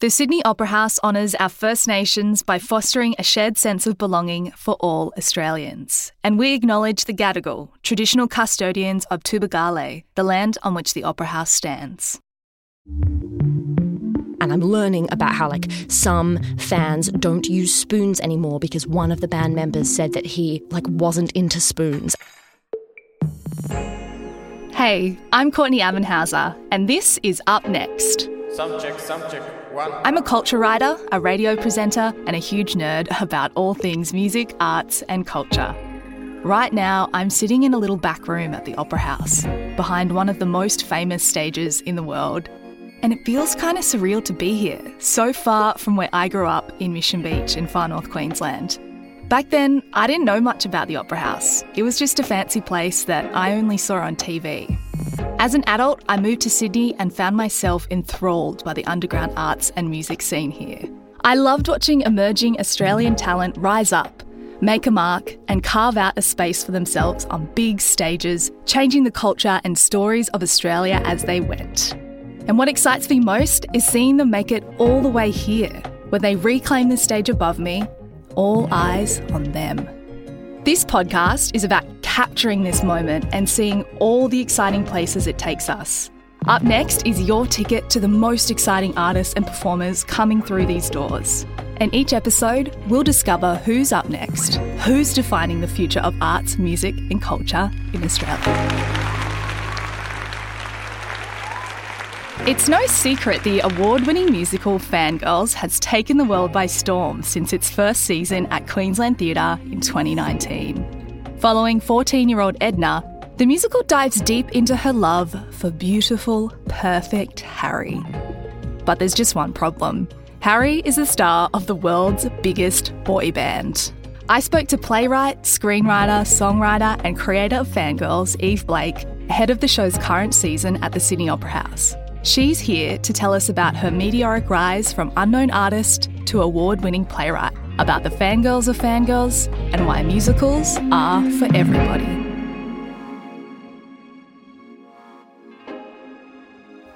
The Sydney Opera House honours our First Nations by fostering a shared sense of belonging for all Australians. And we acknowledge the Gadigal, traditional custodians of Tubowgule, the land on which the Opera House stands. And I'm learning about how, like, some fans don't use spoons anymore because one of the band members said that he, like, wasn't into spoons. Hey, I'm Courtney Abenhauser, and this is Up Next. Subject, subject, one. I'm a culture writer, a radio presenter, and a huge nerd about all things music, arts, and culture. Right now, I'm sitting in a little back room at the Opera House, behind one of the most famous stages in the world. And it feels kind of surreal to be here, so far from where I grew up in Mission Beach in far north Queensland. Back then, I didn't know much about the Opera House. It was just a fancy place that I only saw on TV. As an adult, I moved to Sydney and found myself enthralled by the underground arts and music scene here. I loved watching emerging Australian talent rise up, make a mark, and carve out a space for themselves on big stages, changing the culture and stories of Australia as they went. And what excites me most is seeing them make it all the way here, where they reclaim the stage above me all eyes on them. This podcast is about capturing this moment and seeing all the exciting places it takes us. Up next is your ticket to the most exciting artists and performers coming through these doors. In each episode, we'll discover who's up next, who's defining the future of arts, music, and culture in Australia. It's no secret the award winning musical Fangirls has taken the world by storm since its first season at Queensland Theatre in 2019. Following 14 year old Edna, the musical dives deep into her love for beautiful, perfect Harry. But there's just one problem Harry is the star of the world's biggest boy band. I spoke to playwright, screenwriter, songwriter, and creator of Fangirls, Yve Blake, ahead of the show's current season at the Sydney Opera House. She's here to tell us about her meteoric rise from unknown artist to award winning playwright, about the fangirls of fangirls, and why musicals are for everybody.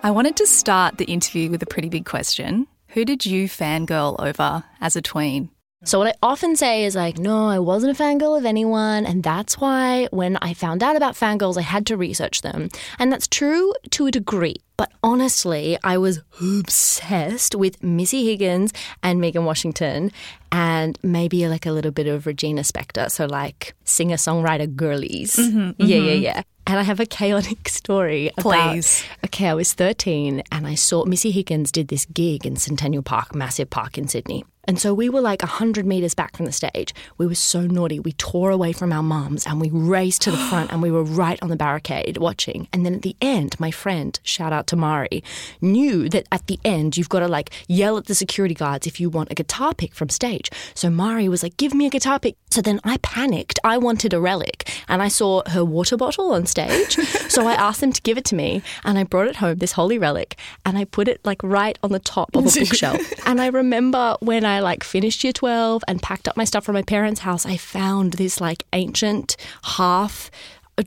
I wanted to start the interview with a pretty big question. Who did you fangirl over as a tween? So, what I often say is like, no, I wasn't a fangirl of anyone. And that's why when I found out about fangirls, I had to research them. And that's true to a degree. But honestly, I was obsessed with Missy Higgins and Megan Washington and maybe like a little bit of Regina Spektor. So, like singer songwriter girlies. Mm-hmm, yeah, yeah, yeah. And I have a chaotic story. Please. About, okay, I was 13 and I saw Missy Higgins did this gig in Centennial Park, massive park in Sydney. And so we were like 100 metres back from the stage. We were so naughty. We tore away from our mums and we raced to the front and we were right on the barricade watching. And then at the end, my friend, shout out to Mari, knew that at the end, you've got to like yell at the security guards if you want a guitar pick from stage. So Mari was like, give me a guitar pick. So then I panicked. I wanted a relic and I saw her water bottle on stage. so I asked them to give it to me and I brought it home, this holy relic, and I put it like right on the top of a bookshelf. and I remember when I I like finished year 12 and packed up my stuff from my parents' house, I found this like ancient half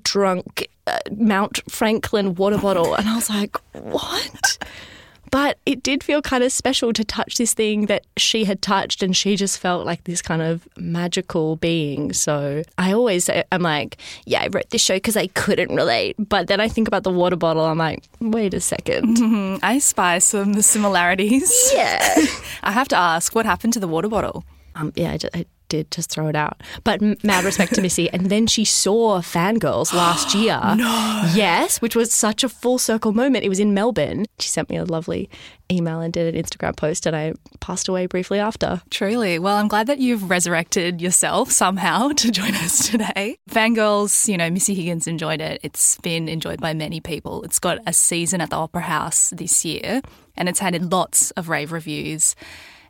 drunk uh, Mount Franklin water bottle. And I was like, what? But it did feel kind of special to touch this thing that she had touched, and she just felt like this kind of magical being. So I always say, I'm like, yeah, I wrote this show because I couldn't relate. But then I think about the water bottle, I'm like, wait a 2nd mm-hmm. I spy some similarities. Yeah. I have to ask, what happened to the water bottle? Um, yeah, I, just, I did just throw it out. But mad respect to Missy. And then she saw Fangirls last year. no. Yes, which was such a full circle moment. It was in Melbourne. She sent me a lovely email and did an Instagram post, and I passed away briefly after. Truly. Well, I'm glad that you've resurrected yourself somehow to join us today. Fangirls, you know, Missy Higgins enjoyed it. It's been enjoyed by many people. It's got a season at the Opera House this year, and it's had lots of rave reviews.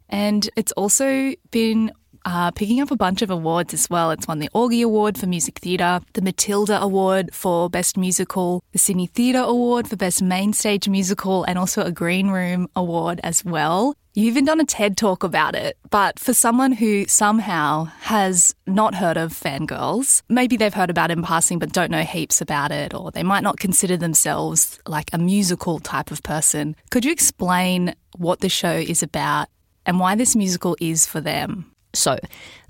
And it's also been uh, picking up a bunch of awards as well. It's won the AWGIE Award for Music Theatre, the Matilda Award for Best Musical, the Sydney Theatre Award for Best Main Stage Musical, and also a Green Room Award as well. You've even done a TED talk about it, but for someone who somehow has not heard of Fangirls, maybe they've heard about it in passing but don't know heaps about it, or they might not consider themselves like a musical type of person, could you explain what the show is about and why this musical is for them? So,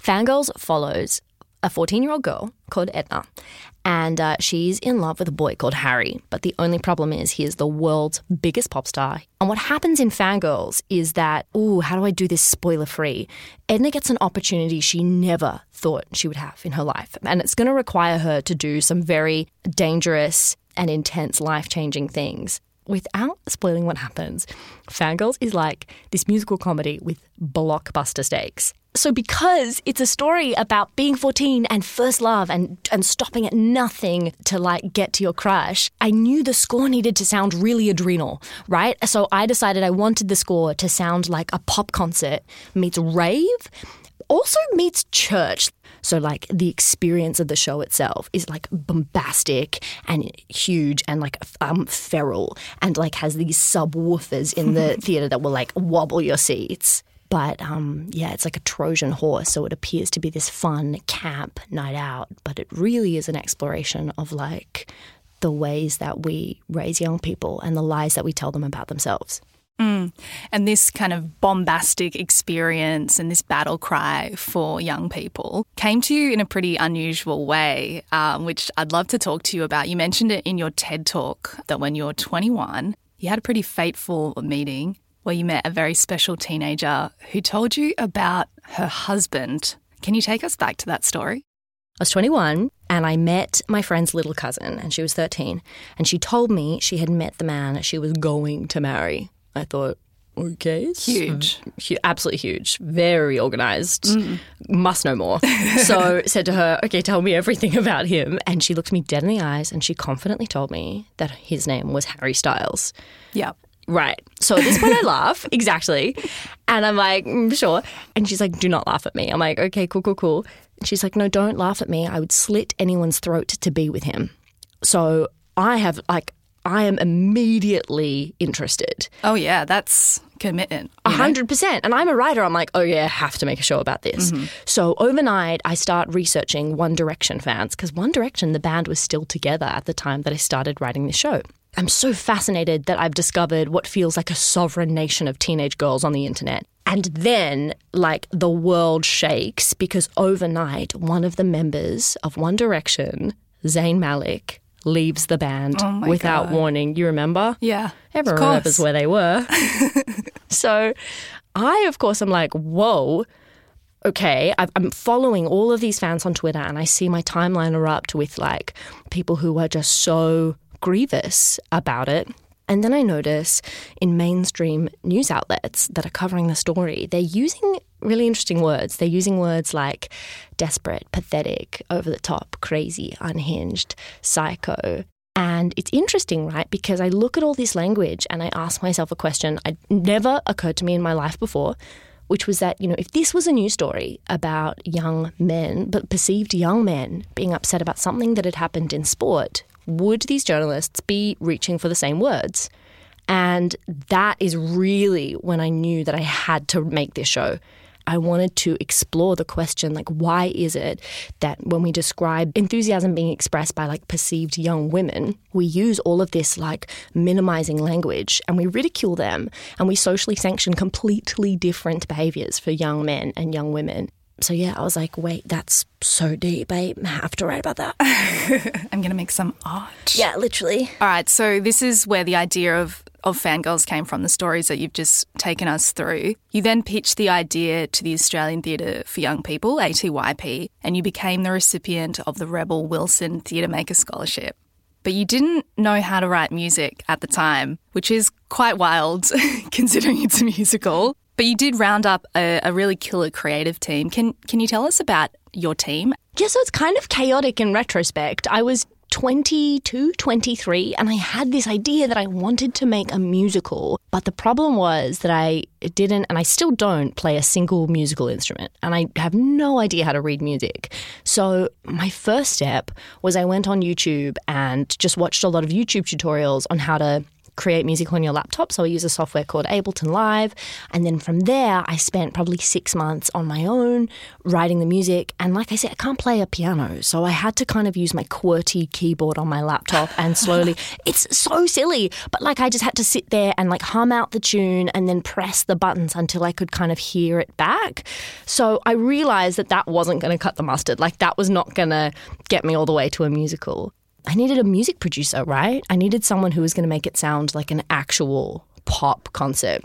Fangirls follows a 14 year old girl called Edna, and uh, she's in love with a boy called Harry. But the only problem is he is the world's biggest pop star. And what happens in Fangirls is that, ooh, how do I do this spoiler free? Edna gets an opportunity she never thought she would have in her life. And it's going to require her to do some very dangerous and intense life changing things without spoiling what happens, Fangirls is like this musical comedy with blockbuster stakes. So because it's a story about being 14 and first love and and stopping at nothing to like get to your crush, I knew the score needed to sound really adrenal, right? So I decided I wanted the score to sound like a pop concert meets rave, also meets church. So, like, the experience of the show itself is like bombastic and huge and like um, feral and like has these subwoofers in the theater that will like wobble your seats. But um, yeah, it's like a Trojan horse. So it appears to be this fun camp night out, but it really is an exploration of like the ways that we raise young people and the lies that we tell them about themselves. Mm. And this kind of bombastic experience and this battle cry for young people came to you in a pretty unusual way, um, which I'd love to talk to you about. You mentioned it in your TED talk that when you were 21, you had a pretty fateful meeting where you met a very special teenager who told you about her husband. Can you take us back to that story? I was 21 and I met my friend's little cousin, and she was 13. And she told me she had met the man she was going to marry. I thought, okay. Huge. Hu- absolutely huge. Very organized. Mm. Must know more. so said to her, okay, tell me everything about him. And she looked me dead in the eyes and she confidently told me that his name was Harry Styles. Yeah. Right. So at this point, I laugh. Exactly. And I'm like, mm, sure. And she's like, do not laugh at me. I'm like, okay, cool, cool, cool. And she's like, no, don't laugh at me. I would slit anyone's throat to be with him. So I have like I am immediately interested. Oh, yeah, that's commitment. A hundred percent. And I'm a writer. I'm like, oh, yeah, I have to make a show about this. Mm-hmm. So overnight, I start researching One Direction fans because One Direction, the band, was still together at the time that I started writing the show. I'm so fascinated that I've discovered what feels like a sovereign nation of teenage girls on the internet. And then, like, the world shakes because overnight, one of the members of One Direction, Zayn Malik, leaves the band oh without God. warning. You remember? Yeah. Everyone remembers where they were. so I, of course, I'm like, whoa. Okay, I'm following all of these fans on Twitter and I see my timeline erupt with like people who are just so grievous about it. And then I notice in mainstream news outlets that are covering the story, they're using really interesting words. They're using words like desperate, pathetic, over the top, crazy, unhinged, psycho. And it's interesting, right? Because I look at all this language and I ask myself a question I never occurred to me in my life before, which was that, you know, if this was a news story about young men, but perceived young men being upset about something that had happened in sport, would these journalists be reaching for the same words? And that is really when I knew that I had to make this show. I wanted to explore the question like, why is it that when we describe enthusiasm being expressed by like perceived young women, we use all of this like minimizing language and we ridicule them and we socially sanction completely different behaviors for young men and young women so yeah, I was like, wait, that's so deep. I have to write about that. I'm going to make some art. Yeah, literally. All right. So this is where the idea of of fangirls came from, the stories that you've just taken us through. You then pitched the idea to the Australian Theatre for Young People, ATYP, and you became the recipient of the Rebel Wilson Theatre Maker Scholarship. But you didn't know how to write music at the time, which is quite wild considering it's a musical. But you did round up a, a really killer creative team. Can can you tell us about your team? Yeah, so it's kind of chaotic in retrospect. I was 22, 23, and I had this idea that I wanted to make a musical. But the problem was that I didn't, and I still don't, play a single musical instrument. And I have no idea how to read music. So my first step was I went on YouTube and just watched a lot of YouTube tutorials on how to create music on your laptop. So I use a software called Ableton Live. And then from there, I spent probably six months on my own writing the music. And like I said, I can't play a piano. So I had to kind of use my QWERTY keyboard on my laptop and slowly, it's so silly. But like I just had to sit there and like hum out the tune and then press the buttons until I could kind of hear it back. So I realized that that wasn't going to cut the mustard. Like that was not going to get me all the way to a musical. I needed a music producer, right? I needed someone who was going to make it sound like an actual pop concert.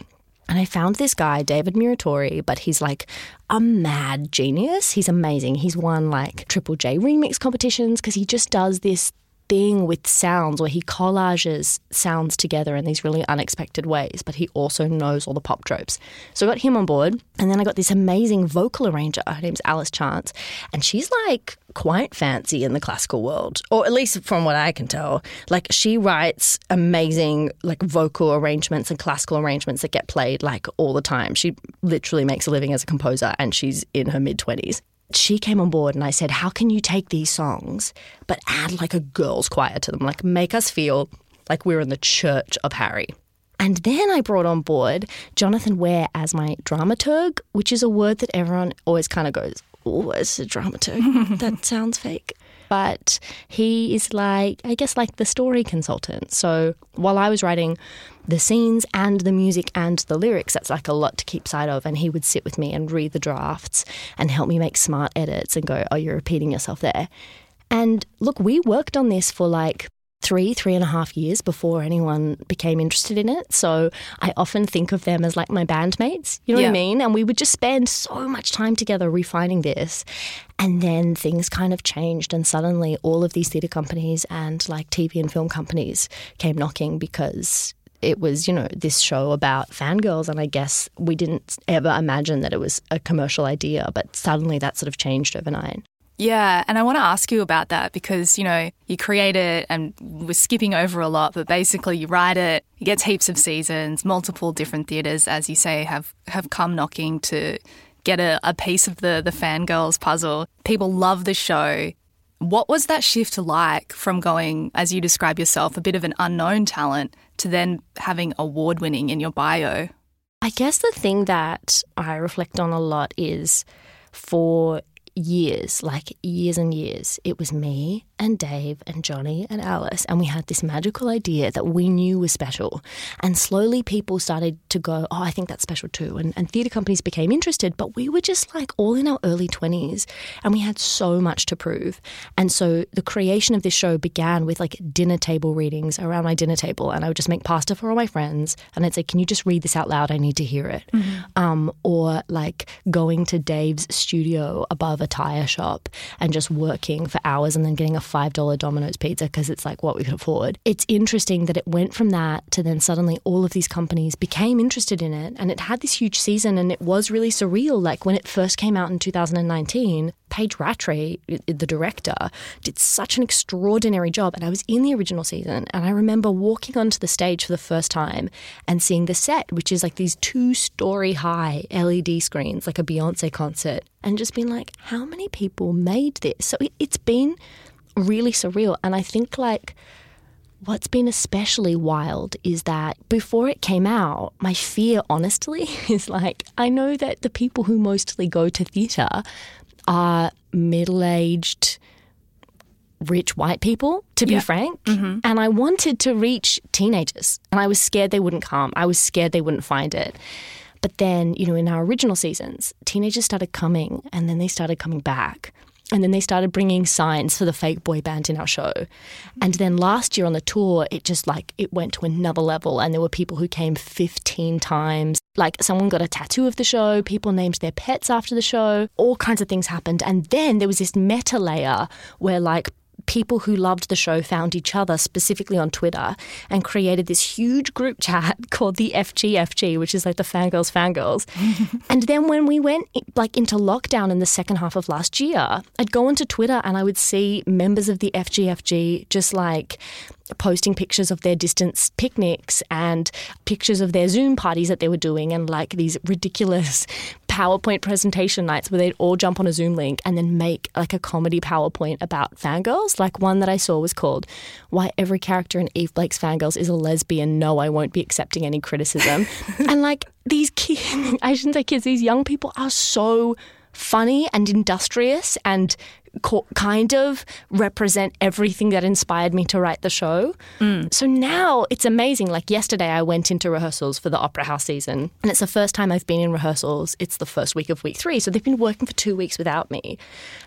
And I found this guy, David Muratore, but he's like a mad genius. He's amazing. He's won like Triple J remix competitions because he just does this thing with sounds where he collages sounds together in these really unexpected ways, but he also knows all the pop tropes. So I got him on board, and then I got this amazing vocal arranger. Her name's Alice Chance, and she's like quite fancy in the classical world, or at least from what I can tell. Like she writes amazing like vocal arrangements and classical arrangements that get played like all the time. She literally makes a living as a composer, and she's in her mid twenties she came on board and I said, How can you take these songs but add like a girl's choir to them? Like make us feel like we're in the church of Harry. And then I brought on board Jonathan Ware as my dramaturg, which is a word that everyone always kind of goes, Oh, it's a dramaturg. that sounds fake but he is like, I guess, like the story consultant. So while I was writing the scenes and the music and the lyrics, that's like a lot to keep sight of. And he would sit with me and read the drafts and help me make smart edits and go, oh, you're repeating yourself there. And look, we worked on this for like three, three and a half years before anyone became interested in it. So I often think of them as like my bandmates. You know yeah. what I mean? And we would just spend so much time together refining this. And then things kind of changed, and suddenly all of these theatre companies and like TV and film companies came knocking because it was, you know, this show about fangirls. And I guess we didn't ever imagine that it was a commercial idea, but suddenly that sort of changed overnight. Yeah, and I want to ask you about that because, you know, you create it and we're skipping over a lot, but basically you write it, it gets heaps of seasons, multiple different theatres, as you say, have, have come knocking to get a, a piece of the, the fangirls puzzle. People love the show. What was that shift like from going, as you describe yourself, a bit of an unknown talent to then having award winning in your bio? I guess the thing that I reflect on a lot is for years, like years and years, it was me and Dave and Johnny and Alice, and we had this magical idea that we knew was special. And slowly people started to go, Oh, I think that's special too. And, and theatre companies became interested, but we were just like all in our early 20s and we had so much to prove. And so the creation of this show began with like dinner table readings around my dinner table, and I would just make pasta for all my friends, and I'd say, Can you just read this out loud? I need to hear it. Mm-hmm. Um, or like going to Dave's studio above a tire shop and just working for hours and then getting a $5 Domino's pizza because it's like what we could afford. It's interesting that it went from that to then suddenly all of these companies became interested in it and it had this huge season and it was really surreal. Like when it first came out in 2019, Paige Rattray, the director, did such an extraordinary job. And I was in the original season and I remember walking onto the stage for the first time and seeing the set, which is like these two story high LED screens, like a Beyonce concert, and just being like, how many people made this? So it's been really surreal. And I think like what's been especially wild is that before it came out, my fear, honestly, is like I know that the people who mostly go to theatre are middle aged, rich white people, to be frank. Mm-hmm. And I wanted to reach teenagers, and I was scared they wouldn't come. I was scared they wouldn't find it. But then, you know, in our original seasons, teenagers started coming and then they started coming back. And then they started bringing signs for the fake boy band in our show. And then last year on the tour, it just like, it went to another level. And there were people who came 15 times. Like someone got a tattoo of the show, people named their pets after the show, all kinds of things happened. And then there was this meta layer where like people who loved the show found each other specifically on Twitter and created this huge group chat called the FGFG, which is like the fangirls fangirls. and then when we went like into lockdown in the second half of last year, I'd go onto Twitter and I would see members of the FGFG just like posting pictures of their distance picnics and pictures of their Zoom parties that they were doing and like these ridiculous PowerPoint presentation nights where they'd all jump on a Zoom link and then make like a comedy PowerPoint about fangirls. Like one that I saw was called Why Every Character in Yve Blake's Fangirls is a Lesbian. No, I won't be accepting any criticism. and like these kids, I shouldn't say kids, these young people are so funny and industrious and co- kind of represent everything that inspired me to write the show. Mm. So now it's amazing. Like yesterday, I went into rehearsals for the Opera House season, and it's the first time I've been in rehearsals. It's the first week of week three. So they've been working for two weeks without me.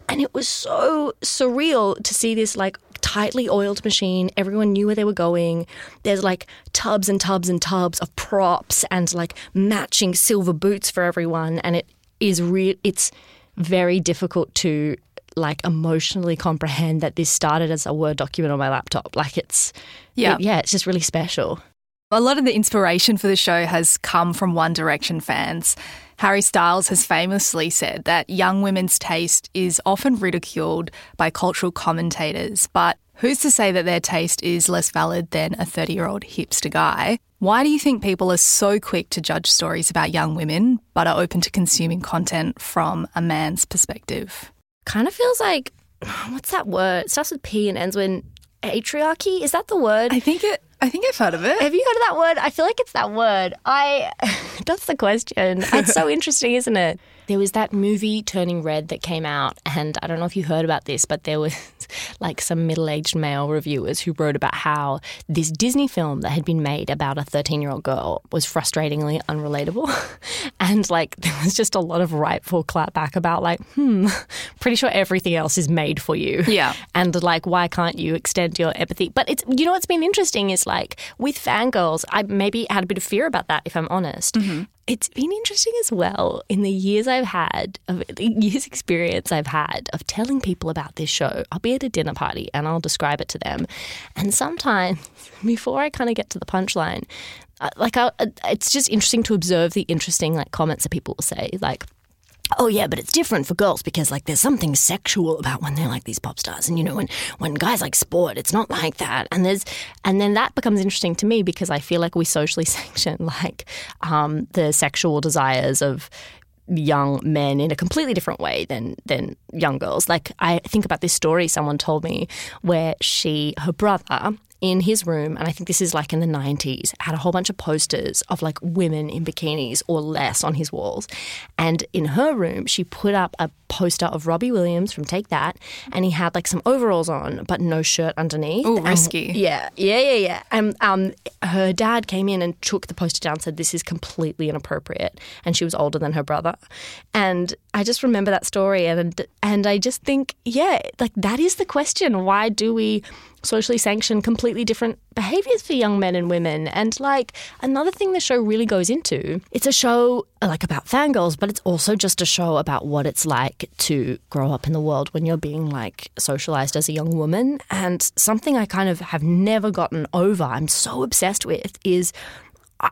And it was so surreal to see this like tightly oiled machine. Everyone knew where they were going. There's like tubs and tubs and tubs of props and like matching silver boots for everyone. And it is real. It's very difficult to like emotionally comprehend that this started as a Word document on my laptop. Like it's, yeah, it, yeah, it's just really special. A lot of the inspiration for the show has come from One Direction fans. Harry Styles has famously said that young women's taste is often ridiculed by cultural commentators, but who's to say that their taste is less valid than a 30 year old hipster guy? Why do you think people are so quick to judge stories about young women, but are open to consuming content from a man's perspective? Kind of feels like what's that word? It starts with P and ends with patriarchy. Is that the word? I think it. I think I've heard of it. Have you heard of that word? I feel like it's that word. I. that's the question. It's so interesting, isn't it? There was that movie Turning Red that came out, and I don't know if you heard about this, but there was like some middle aged male reviewers who wrote about how this Disney film that had been made about a 13 year old girl was frustratingly unrelatable. and like there was just a lot of rightful clapback about, like, hmm, pretty sure everything else is made for you. Yeah. And like, why can't you extend your empathy? But it's, you know, what's been interesting is like with fangirls, I maybe had a bit of fear about that, if I'm honest. Mm-hmm it's been interesting as well in the years I've had, of the years experience I've had of telling people about this show. I'll be at a dinner party and I'll describe it to them, and sometimes before I kind of get to the punchline, uh, like I, it's just interesting to observe the interesting like comments that people will say, like oh yeah, but it's different for girls because like there's something sexual about when they're like these pop stars, and you know when when guys like sport, it's not like that. And there's and then that becomes interesting to me because I feel like we socially sanction like um, the sexual desires of young men in a completely different way than than young girls. Like I think about this story someone told me where she her brother in his room, and I think this is like in the 90s, had a whole bunch of posters of like women in bikinis or less on his walls. And in her room, she put up a poster of Robbie Williams from Take That, and he had like some overalls on, but no shirt underneath. Oh, risky. yeah, yeah, yeah, yeah. And um, her dad came in and took the poster down said, This is completely inappropriate. And she was older than her brother. And I just remember that story, and, and I just think, yeah, like that is the question. Why do we socially sanctioned, completely different behaviors for young men and women. And like another thing the show really goes into, it's a show uh, like about fangirls, but it's also just a show about what it's like to grow up in the world when you're being like socialized as a young woman. And something I kind of have never gotten over, I'm so obsessed with, is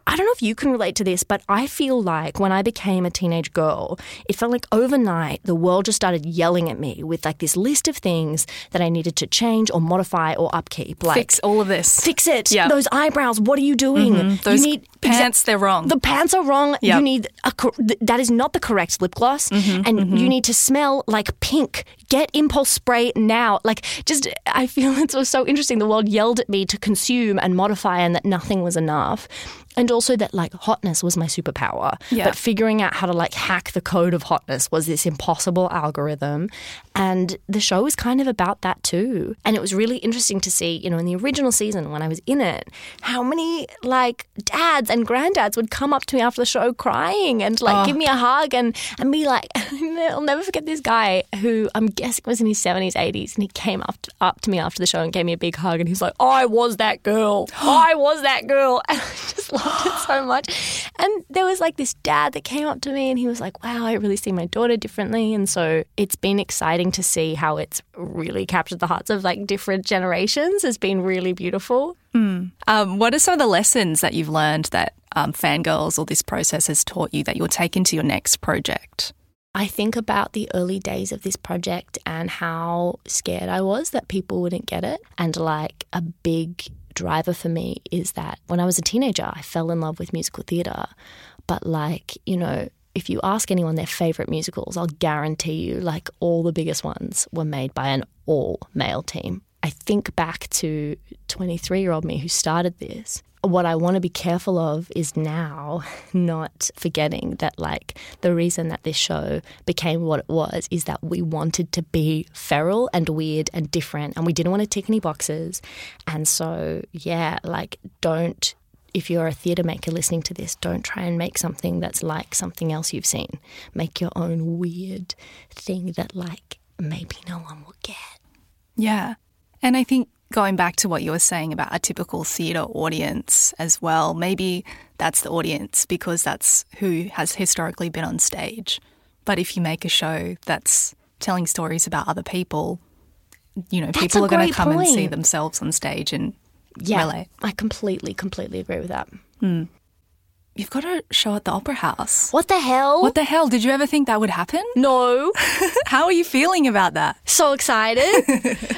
I don't know if you can relate to this, but I feel like when I became a teenage girl, it felt like overnight the world just started yelling at me with like this list of things that I needed to change or modify or upkeep. Like fix all of this. Fix it. Yeah. Those eyebrows. What are you doing? Mm-hmm. Those you need pants. Exa- they're wrong. The pants are wrong. Yep. You need a that is not the correct lip gloss, mm-hmm. and mm-hmm. you need to smell like pink. Get impulse spray now. Like just, I feel it was so interesting. The world yelled at me to consume and modify, and that nothing was enough and also that like hotness was my superpower. Yeah. but figuring out how to like hack the code of hotness was this impossible algorithm. And the show was kind of about that too. And it was really interesting to see you know in the original season when i was in it how many like dads and granddads would come up to me after the show crying and like oh. give me a hug and and be like i'll never forget this guy who i'm guessing was in his 70s 80s and he came up to, up to me after the show and gave me a big hug and he was like i was that girl. I was that girl. And i just loved it so much. And there was like this dad that came up to me and he was like, wow, I really see my daughter differently. And so it's been exciting to see how it's really captured the hearts of like different generations. It's been really beautiful. Mm. Um, what are some of the lessons that you've learned that um, Fangirls or this process has taught you that you'll take into your next project? I think about the early days of this project and how scared I was that people wouldn't get it. And like a big driver for me is that when I was a teenager, I fell in love with musical theatre. But like, you know, if you ask anyone their favorite musicals, I'll guarantee you, like, all the biggest ones were made by an all male team. I think back to 23 year old me who started this what I want to be careful of is now not forgetting that, like, the reason that this show became what it was is that we wanted to be feral and weird and different, and we didn't want to tick any boxes. And so, yeah, like, don't, if you're a theatre maker listening to this, don't try and make something that's like something else you've seen. Make your own weird thing that, like, maybe no one will get. Yeah. And I think going back to what you were saying about a typical theatre audience as well, maybe that's the audience because that's who has historically been on stage. But if you make a show that's telling stories about other people, you know, That's people are going to come and see themselves on stage and Yeah, relate. I completely, completely agree with that. Hmm. You've got a show at the Opera House. What the hell? What the hell? Did you ever think that would happen? No. How are you feeling about that? so excited.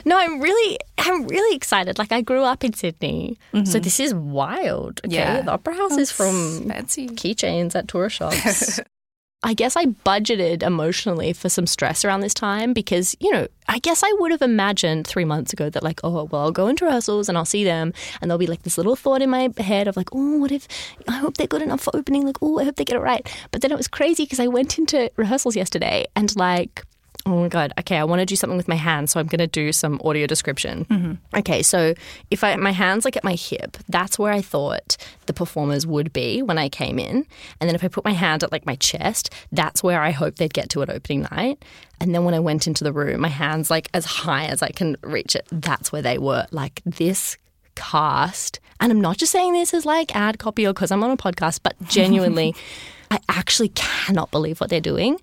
no, I'm really I'm really excited. Like I grew up in Sydney. So mm-hmm. this is wild. Okay. Yeah. The opera house is from fancy. keychains at tourist shops. I guess I budgeted emotionally for some stress around this time because, you know, I guess I would have imagined three months ago that, like, oh, well, I'll go into rehearsals and I'll see them. And there'll be like this little thought in my head of, like, oh, what if I hope they're good enough for opening? Like, oh, I hope they get it right. But then it was crazy because I went into rehearsals yesterday and, like, Oh my god. Okay, I want to do something with my hands, so I'm going to do some audio description. Mm-hmm. Okay, so if I my hands like at my hip, that's where I thought the performers would be when I came in. And then if I put my hand at like my chest, that's where I hoped they'd get to at opening night. And then when I went into the room, my hands like as high as I can reach it, that's where they were. Like this cast, and I'm not just saying this as like ad copy or because I'm on a podcast, but genuinely. I actually cannot believe what they're doing.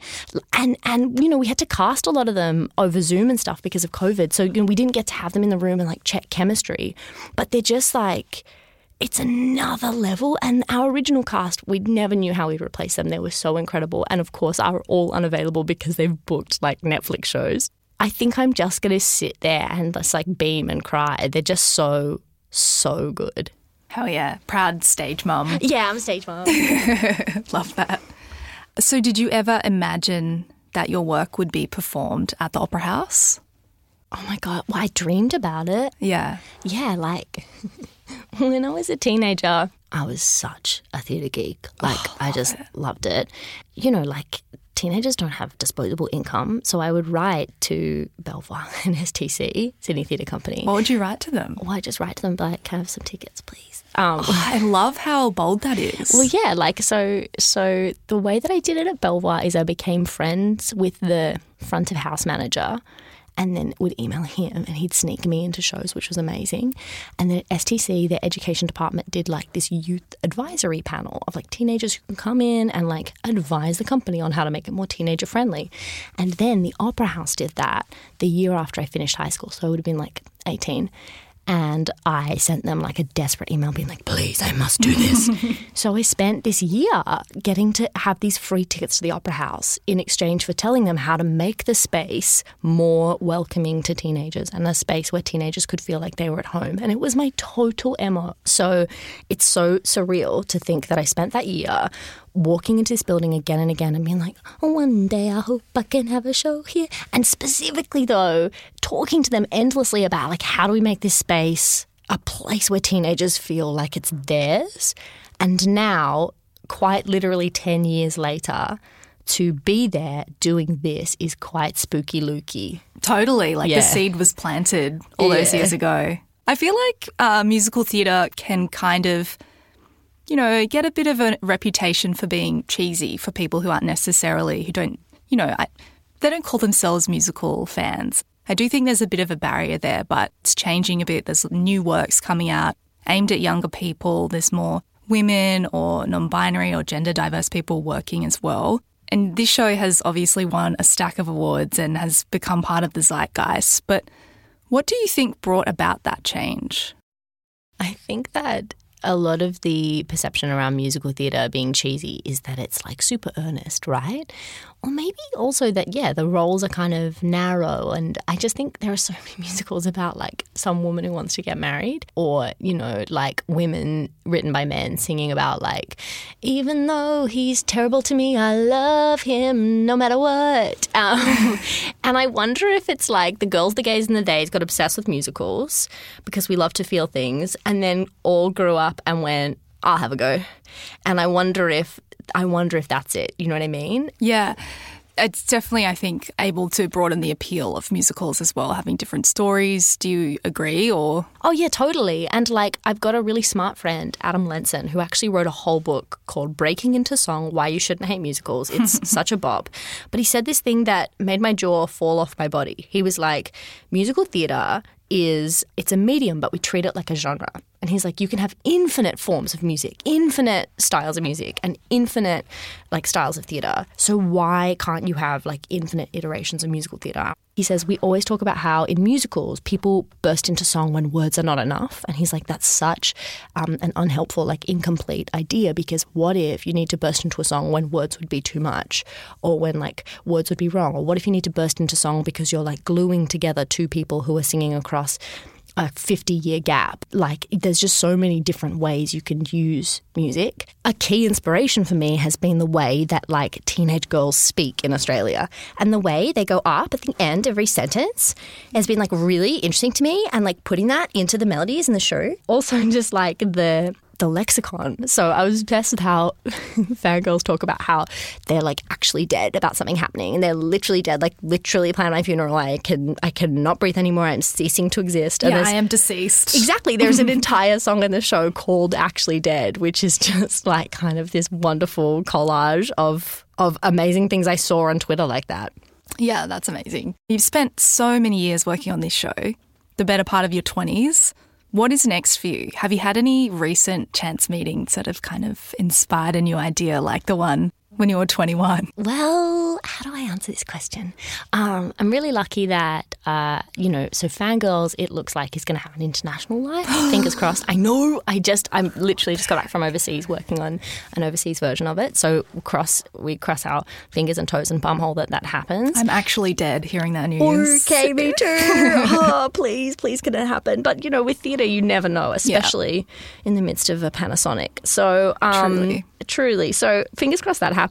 And and you know, we had to cast a lot of them over Zoom and stuff because of COVID. So, you know, we didn't get to have them in the room and like check chemistry. But they're just like it's another level. And our original cast, we never knew how we'd replace them. They were so incredible. And of course, are all unavailable because they've booked like Netflix shows. I think I'm just going to sit there and just like beam and cry. They're just so, so good. Hell yeah. Proud stage mom. Yeah, I'm a stage mom. Love that. So, did you ever imagine that your work would be performed at the Opera House? oh my God. Well, I dreamed about it. Yeah. Yeah, like when I was a teenager, I was such a theatre geek. Like, I just loved it. You know, like teenagers don't have disposable income. So I would write to Belvoir and STC, Sydney Theatre Company. What would you write to them? Well, I just write to them, like, can I have some tickets, please? Um, I love how bold that is. well, yeah, like so. So the way that I did it at Belvoir is I became friends with the front of house manager, and then would email him, and he'd sneak me into shows, which was amazing. And then at STC, their education department did like this youth advisory panel of like teenagers who can come in and like advise the company on how to make it more teenager friendly. And then the Opera House did that the year after I finished high school, so I would have been like eighteen. And I sent them like a desperate email being like, please, I must do this. so I spent this year getting to have these free tickets to the Opera House in exchange for telling them how to make the space more welcoming to teenagers and a space where teenagers could feel like they were at home. And it was my total MO. So it's so surreal to think that I spent that year walking into this building again and again and being like, oh, one day I hope I can have a show here. And specifically, though, talking to them endlessly about like, how do we make this space a place where teenagers feel like it's theirs? And now, quite literally 10 years later, to be there doing this is quite spooky looky. Totally. Like Yeah. the seed was planted all those years ago. I feel like uh, musical theatre can kind of, you know, get a bit of a reputation for being cheesy for people who aren't necessarily, who don't, you know, I, they don't call themselves musical fans. I do think there's a bit of a barrier there, but it's changing a bit. There's new works coming out aimed at younger people. There's more women or non binary or gender diverse people working as well. And this show has obviously won a stack of awards and has become part of the zeitgeist. But what do you think brought about that change? I think that a lot of the perception around musical theatre being cheesy is that it's like super earnest, right? Or maybe also that, yeah, the roles are kind of narrow. And I just think there are so many musicals about like some woman who wants to get married, or, you know, like women written by men singing about like, even though he's terrible to me, I love him no matter what. Um, and I wonder if it's like the girls, the gays, and the days got obsessed with musicals because we love to feel things and then all grew up and went, I'll have a go. And I wonder if I wonder if that's it. You know what I mean? Yeah. It's definitely, I think, able to broaden the appeal of musicals as well, having different stories. Do you agree or? Oh, yeah, totally. And like, I've got a really smart friend, Adam Lenson, who actually wrote a whole book called Breaking Into Song Why You Shouldn't Hate Musicals. It's such a bop. But he said this thing that made my jaw fall off my body. He was like, musical theatre is it's a medium, but we treat it like a genre. And he's like, you can have infinite forms of music, infinite styles of music, and infinite like styles of theatre. So why can't you have like infinite iterations of musical theatre? He says we always talk about how in musicals people burst into song when words are not enough, and he's like, that's such um, an unhelpful, like incomplete idea because what if you need to burst into a song when words would be too much, or when like words would be wrong, or what if you need to burst into song because you're like gluing together two people who are singing across a 50 year gap. Like, there's just so many different ways you can use music. A key inspiration for me has been the way that, like, teenage girls speak in Australia. And the way they go up at the end of every sentence has been, like, really interesting to me. And, like, putting that into the melodies in the show. Also, just like the the lexicon. So I was obsessed with how fangirls talk about how they're like actually dead about something happening, and they're literally dead. Like literally, plan my funeral. I can I cannot breathe anymore. I'm ceasing to exist. And yeah, I am deceased. Exactly. There's an entire song in the show called "Actually Dead," which is just like kind of this wonderful collage of of amazing things I saw on Twitter like that. Yeah, that's amazing. You've spent so many years working on this show, the better part of your 20s. What is next for you? Have you had any recent chance meetings that have kind of inspired a new idea like the one when you were 21? Well, how do I answer this question? Um, I'm really lucky that, uh, you know, so Fangirls, it looks like is going to have an international life. Fingers crossed. I know. I just, I'm literally just got back from overseas working on an overseas version of it. So cross, we cross our fingers and toes and bumhole that that happens. I'm actually dead hearing that news. Okay, me too. oh, please, please, can it happen? But, you know, with theatre, you never know, especially yeah. in the midst of a Panasonic. So, um, truly. Truly. So, fingers crossed that happens.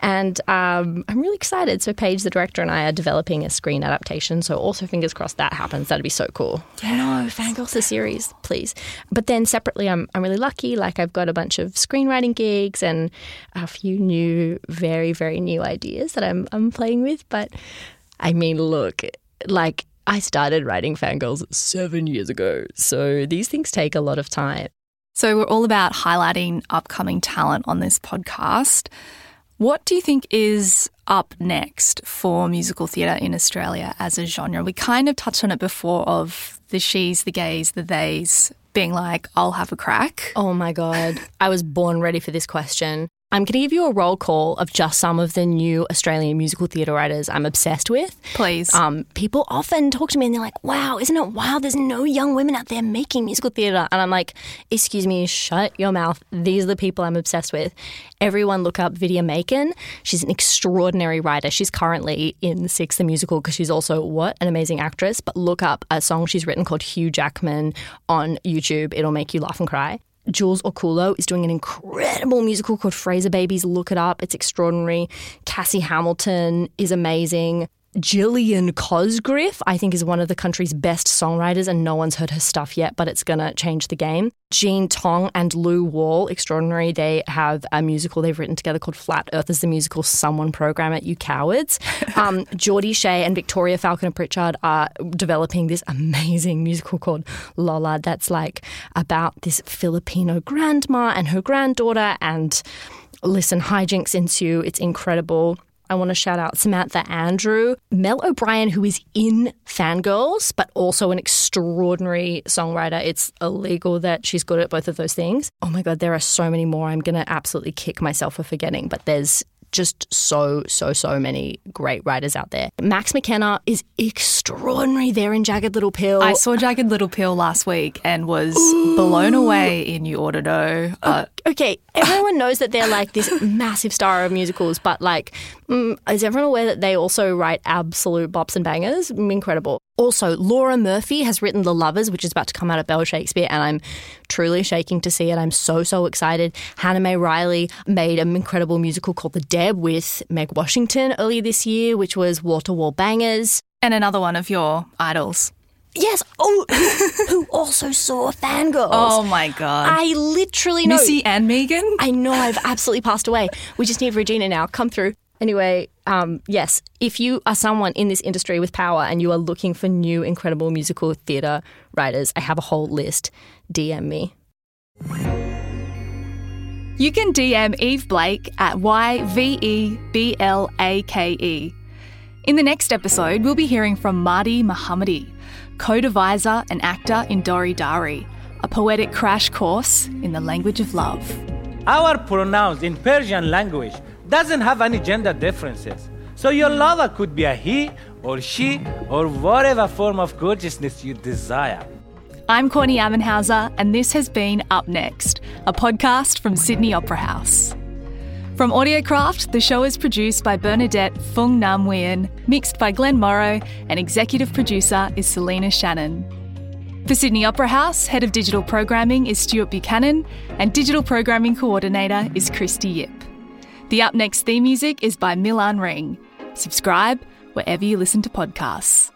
And um, I'm really excited. So, Paige, the director, and I are developing a screen adaptation. So, also fingers crossed that happens. That'd be so cool. Yeah, no, Fangirls the series, please. But then separately, I'm, I'm really lucky. Like, I've got a bunch of screenwriting gigs and a few new, very, very new ideas that I'm, I'm playing with. But I mean, look, like, I started writing Fangirls seven years ago. So, these things take a lot of time. So, we're all about highlighting upcoming talent on this podcast. What do you think is up next for musical theatre in Australia as a genre? We kind of touched on it before of the she's, the gays, the theys being like, I'll have a crack. Oh my God. I was born ready for this question. I'm going to give you a roll call of just some of the new Australian musical theatre writers I'm obsessed with. Please. Um, people often talk to me and they're like, wow, isn't it wild? There's no young women out there making musical theatre. And I'm like, excuse me, shut your mouth. These are the people I'm obsessed with. Everyone look up Vidya Makan. She's an extraordinary writer. She's currently in Six the Musical because she's also, what, an amazing actress. But look up a song she's written called Hugh Jackman on YouTube. It'll make you laugh and cry. Jules Orcullo is doing an incredible musical called Fraser Babies. Look it up, it's extraordinary. Cassie Hamilton is amazing. Gillian Cosgriff, I think, is one of the country's best songwriters, and no one's heard her stuff yet, but it's going to change the game. Jean Tong and Lou Wall, extraordinary. They have a musical they've written together called Flat Earth is the musical Someone Program it, You Cowards. Um, Geordie Shea and Victoria Falconer Pritchard are developing this amazing musical called Lola that's like about this Filipino grandma and her granddaughter, and listen, hijinks ensue. It's incredible. I want to shout out Samantha Andrew, Mel O'Brien, who is in Fangirls, but also an extraordinary songwriter. It's illegal that she's good at both of those things. Oh my God, there are so many more. I'm going to absolutely kick myself for forgetting, but there's just so, so, so many great writers out there. Max McKenna is extraordinary there in Jagged Little Pill. I saw Jagged Little Pill last week and was Ooh. blown away in You Ought to Know. Uh, okay, everyone knows that they're like this massive star of musicals, but like, mm, is everyone aware that they also write absolute bops and bangers? Incredible. Also, Laura Murphy has written The Lovers, which is about to come out of Bell Shakespeare, and I'm truly shaking to see it. I'm so, so excited. Hannah May Reilly made an incredible musical called The Deb with Meg Washington earlier this year, which was wall to wall bangers. And another one of your idols. Yes. Oh, who also saw Fangirls. Oh my god. I literally know. Missy and Megan. I know. I've absolutely passed away. We just need Regina now. Come through. Anyway, um, yes, if you are someone in this industry with power and you are looking for new incredible musical theatre writers, I have a whole list. DM me. You can DM Yve Blake at Y V E B L A K E. In the next episode, we'll be hearing from Marty Mohammadi, co deviser and actor in Dori Dari, a poetic crash course in the language of love. Our pronouns in Persian language doesn't have any gender differences. So your lover could be a he or she or whatever form of gorgeousness you desire. I'm Courtney Ammenhauser, and this has been Up Next, a podcast from Sydney Opera House. From Audiocraft, the show is produced by Bernadette Fung Nam Nguyen, mixed by Glenn Morrow, and executive producer is Selena Shannon. For Sydney Opera House, head of digital programming is Stuart Buchanan, and digital programming coordinator is Christy Yip. The Up Next theme music is by Milan Ring. Subscribe wherever you listen to podcasts.